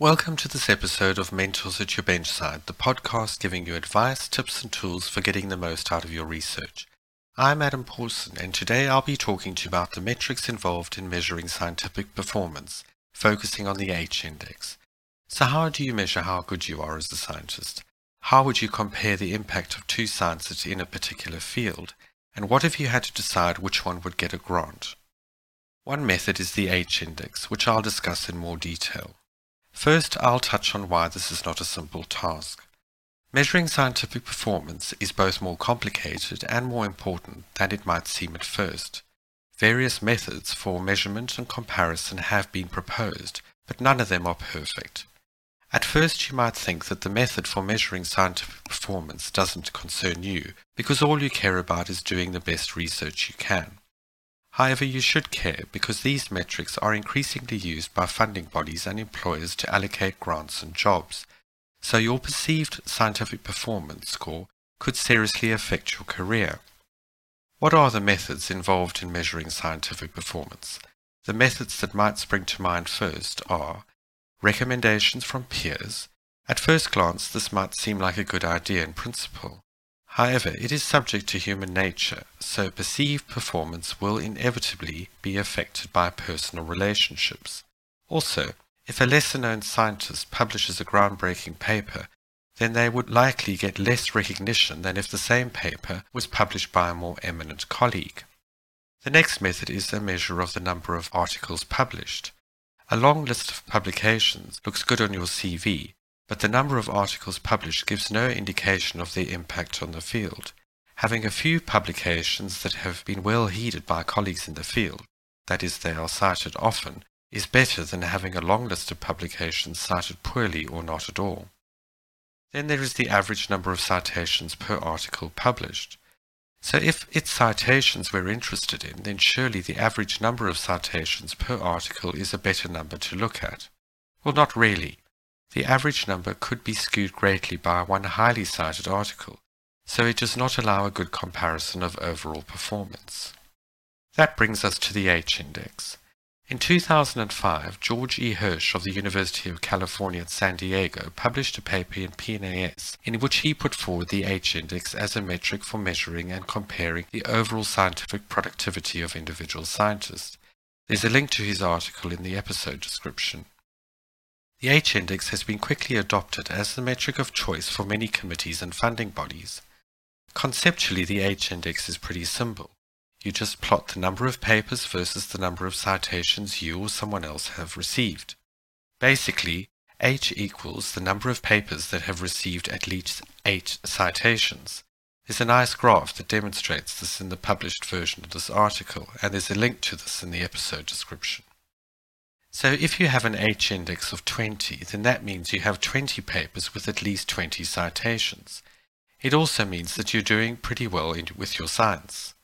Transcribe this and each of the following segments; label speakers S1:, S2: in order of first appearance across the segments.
S1: Welcome to this episode of Mentors at Your Benchside, the podcast giving you advice, tips, and tools for getting the most out of your research. I'm Adam Pawson, and today I'll be talking to you about the metrics involved in measuring scientific performance, focusing on the H index. So, how do you measure how good you are as a scientist? How would you compare the impact of two scientists in a particular field? And what if you had to decide which one would get a grant? One method is the H index, which I'll discuss in more detail. First, I'll touch on why this is not a simple task. Measuring scientific performance is both more complicated and more important than it might seem at first. Various methods for measurement and comparison have been proposed, but none of them are perfect. At first you might think that the method for measuring scientific performance doesn't concern you, because all you care about is doing the best research you can. However, you should care because these metrics are increasingly used by funding bodies and employers to allocate grants and jobs, so your perceived scientific performance score could seriously affect your career. What are the methods involved in measuring scientific performance? The methods that might spring to mind first are recommendations from peers. At first glance, this might seem like a good idea in principle. However, it is subject to human nature, so perceived performance will inevitably be affected by personal relationships. Also, if a lesser known scientist publishes a groundbreaking paper, then they would likely get less recognition than if the same paper was published by a more eminent colleague. The next method is a measure of the number of articles published. A long list of publications looks good on your CV, but the number of articles published gives no indication of their impact on the field. Having a few publications that have been well heeded by colleagues in the field, that is, they are cited often, is better than having a long list of publications cited poorly or not at all. Then there is the average number of citations per article published. So if it's citations we're interested in, then surely the average number of citations per article is a better number to look at. Well, not really. The average number could be skewed greatly by one highly cited article, so it does not allow a good comparison of overall performance. That brings us to the H-index. In 2005, George E. Hirsch of the University of California at San Diego published a paper in PNAS in which he put forward the H-index as a metric for measuring and comparing the overall scientific productivity of individual scientists. There's a link to his article in the episode description. The H-index has been quickly adopted as the metric of choice for many committees and funding bodies. Conceptually, the H-index is pretty simple. You just plot the number of papers versus the number of citations you or someone else have received. Basically, H equals the number of papers that have received at least H citations. There's a nice graph that demonstrates this in the published version of this article, and there's a link to this in the episode description. So if you have an H index of 20, then that means you have 20 papers with at least 20 citations. It also means that you're doing pretty well in, with your science.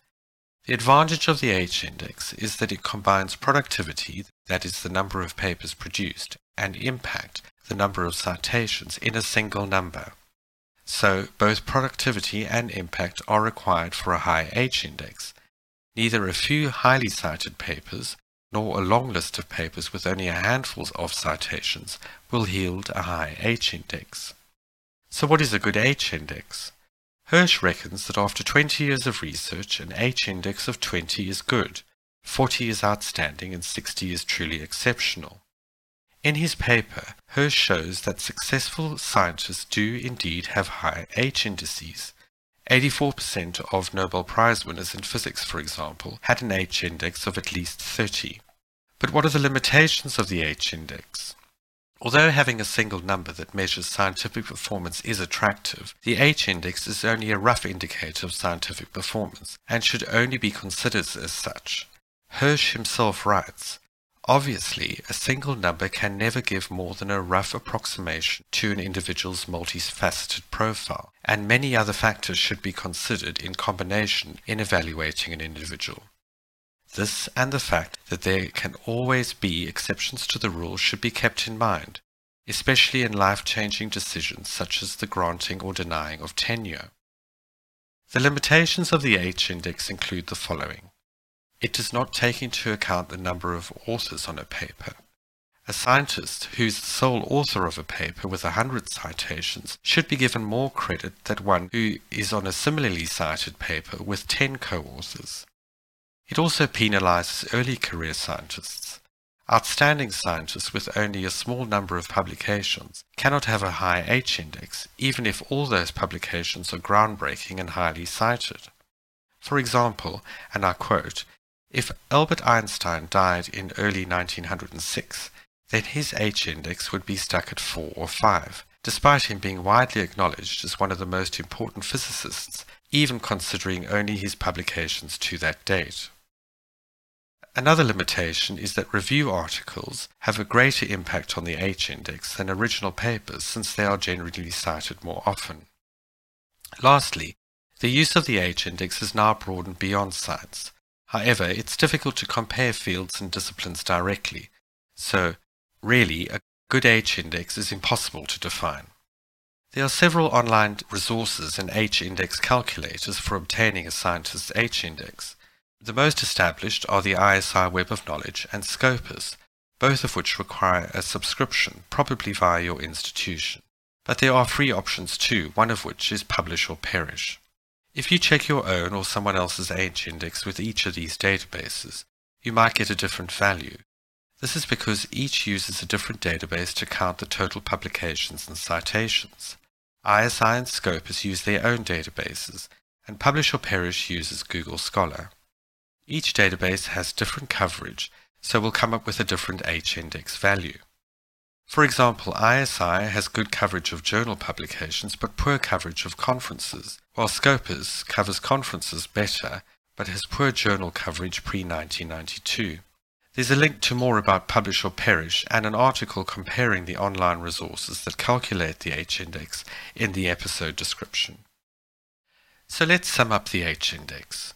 S1: The advantage of the H-index is that it combines productivity, that is the number of papers produced, and impact, the number of citations, in a single number. So both productivity and impact are required for a high H-index. Neither a few highly cited papers nor a long list of papers with only a handful of citations will yield a high H-index. So what is a good H-index? Hirsch reckons that after 20 years of research, an H-index of 20 is good, 40 is outstanding, and 60 is truly exceptional. In his paper, Hirsch shows that successful scientists do indeed have high H-indices. 84% of Nobel Prize winners in physics, for example, had an H-index of at least 30. But what are the limitations of the H-index? Although having a single number that measures scientific performance is attractive, the H-index is only a rough indicator of scientific performance and should only be considered as such. Hirsch himself writes, Obviously, a single number can never give more than a rough approximation to an individual's multifaceted profile, and many other factors should be considered in combination in evaluating an individual. This and the fact that there can always be exceptions to the rule should be kept in mind, especially in life-changing decisions such as the granting or denying of tenure. The limitations of the H-index include the following. It does not take into account the number of authors on a paper. A scientist who's the sole author of a paper with a hundred citations should be given more credit than one who is on a similarly cited paper with ten co-authors. It also penalizes early career scientists. Outstanding scientists with only a small number of publications cannot have a high H-index, even if all those publications are groundbreaking and highly cited. For example, and I quote, if Albert Einstein died in early 1906, then his H-index would be stuck at 4 or 5, despite him being widely acknowledged as one of the most important physicists, even considering only his publications to that date. Another limitation is that review articles have a greater impact on the H-index than original papers since they are generally cited more often. Lastly, the use of the H-index is now broadened beyond science. However, it's difficult to compare fields and disciplines directly, so Really, a good H-index is impossible to define. There are several online resources and H-index calculators for obtaining a scientist's H-index. The most established are the ISI Web of Knowledge and Scopus, both of which require a subscription, probably via your institution. But there are free options too, one of which is Publish or Perish. If you check your own or someone else's H-index with each of these databases, you might get a different value. This is because each uses a different database to count the total publications and citations. ISI and Scopus use their own databases, and Publish or Perish uses Google Scholar. Each database has different coverage, so we'll come up with a different H-index value. For example, ISI has good coverage of journal publications but poor coverage of conferences, while Scopus covers conferences better but has poor journal coverage pre-1992. There's a link to more about Publish or Perish and an article comparing the online resources that calculate the H-index in the episode description. So let's sum up the H-index.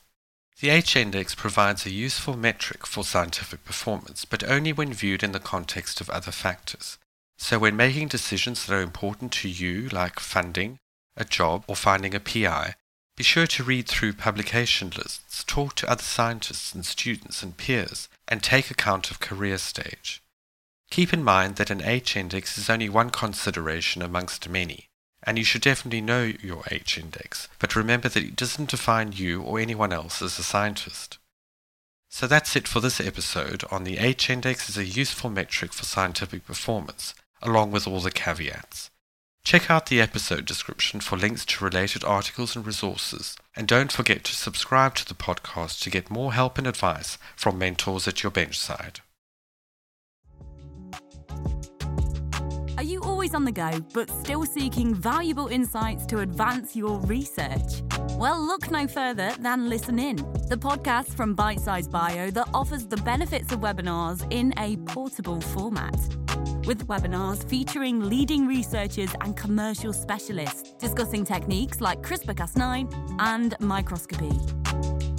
S1: The H-index provides a useful metric for scientific performance, but only when viewed in the context of other factors. So when making decisions that are important to you, like funding, a job, or finding a PI, be sure to read through publication lists, talk to other scientists and students and peers, and take account of career stage. Keep in mind that an H-index is only one consideration amongst many, and you should definitely know your H-index, but remember that it doesn't define you or anyone else as a scientist. So that's it for this episode on the H-index as a useful metric for scientific performance, along with all the caveats. Check out the episode description for links to related articles and resources, and don't forget to subscribe to the podcast to get more help and advice from mentors at your benchside.
S2: Are you always on the go, but still seeking valuable insights to advance your research? Well, look no further than Listen In, the podcast from Bite Size Bio that offers the benefits of webinars in a portable format with webinars featuring leading researchers and commercial specialists discussing techniques like CRISPR Cas9 and microscopy.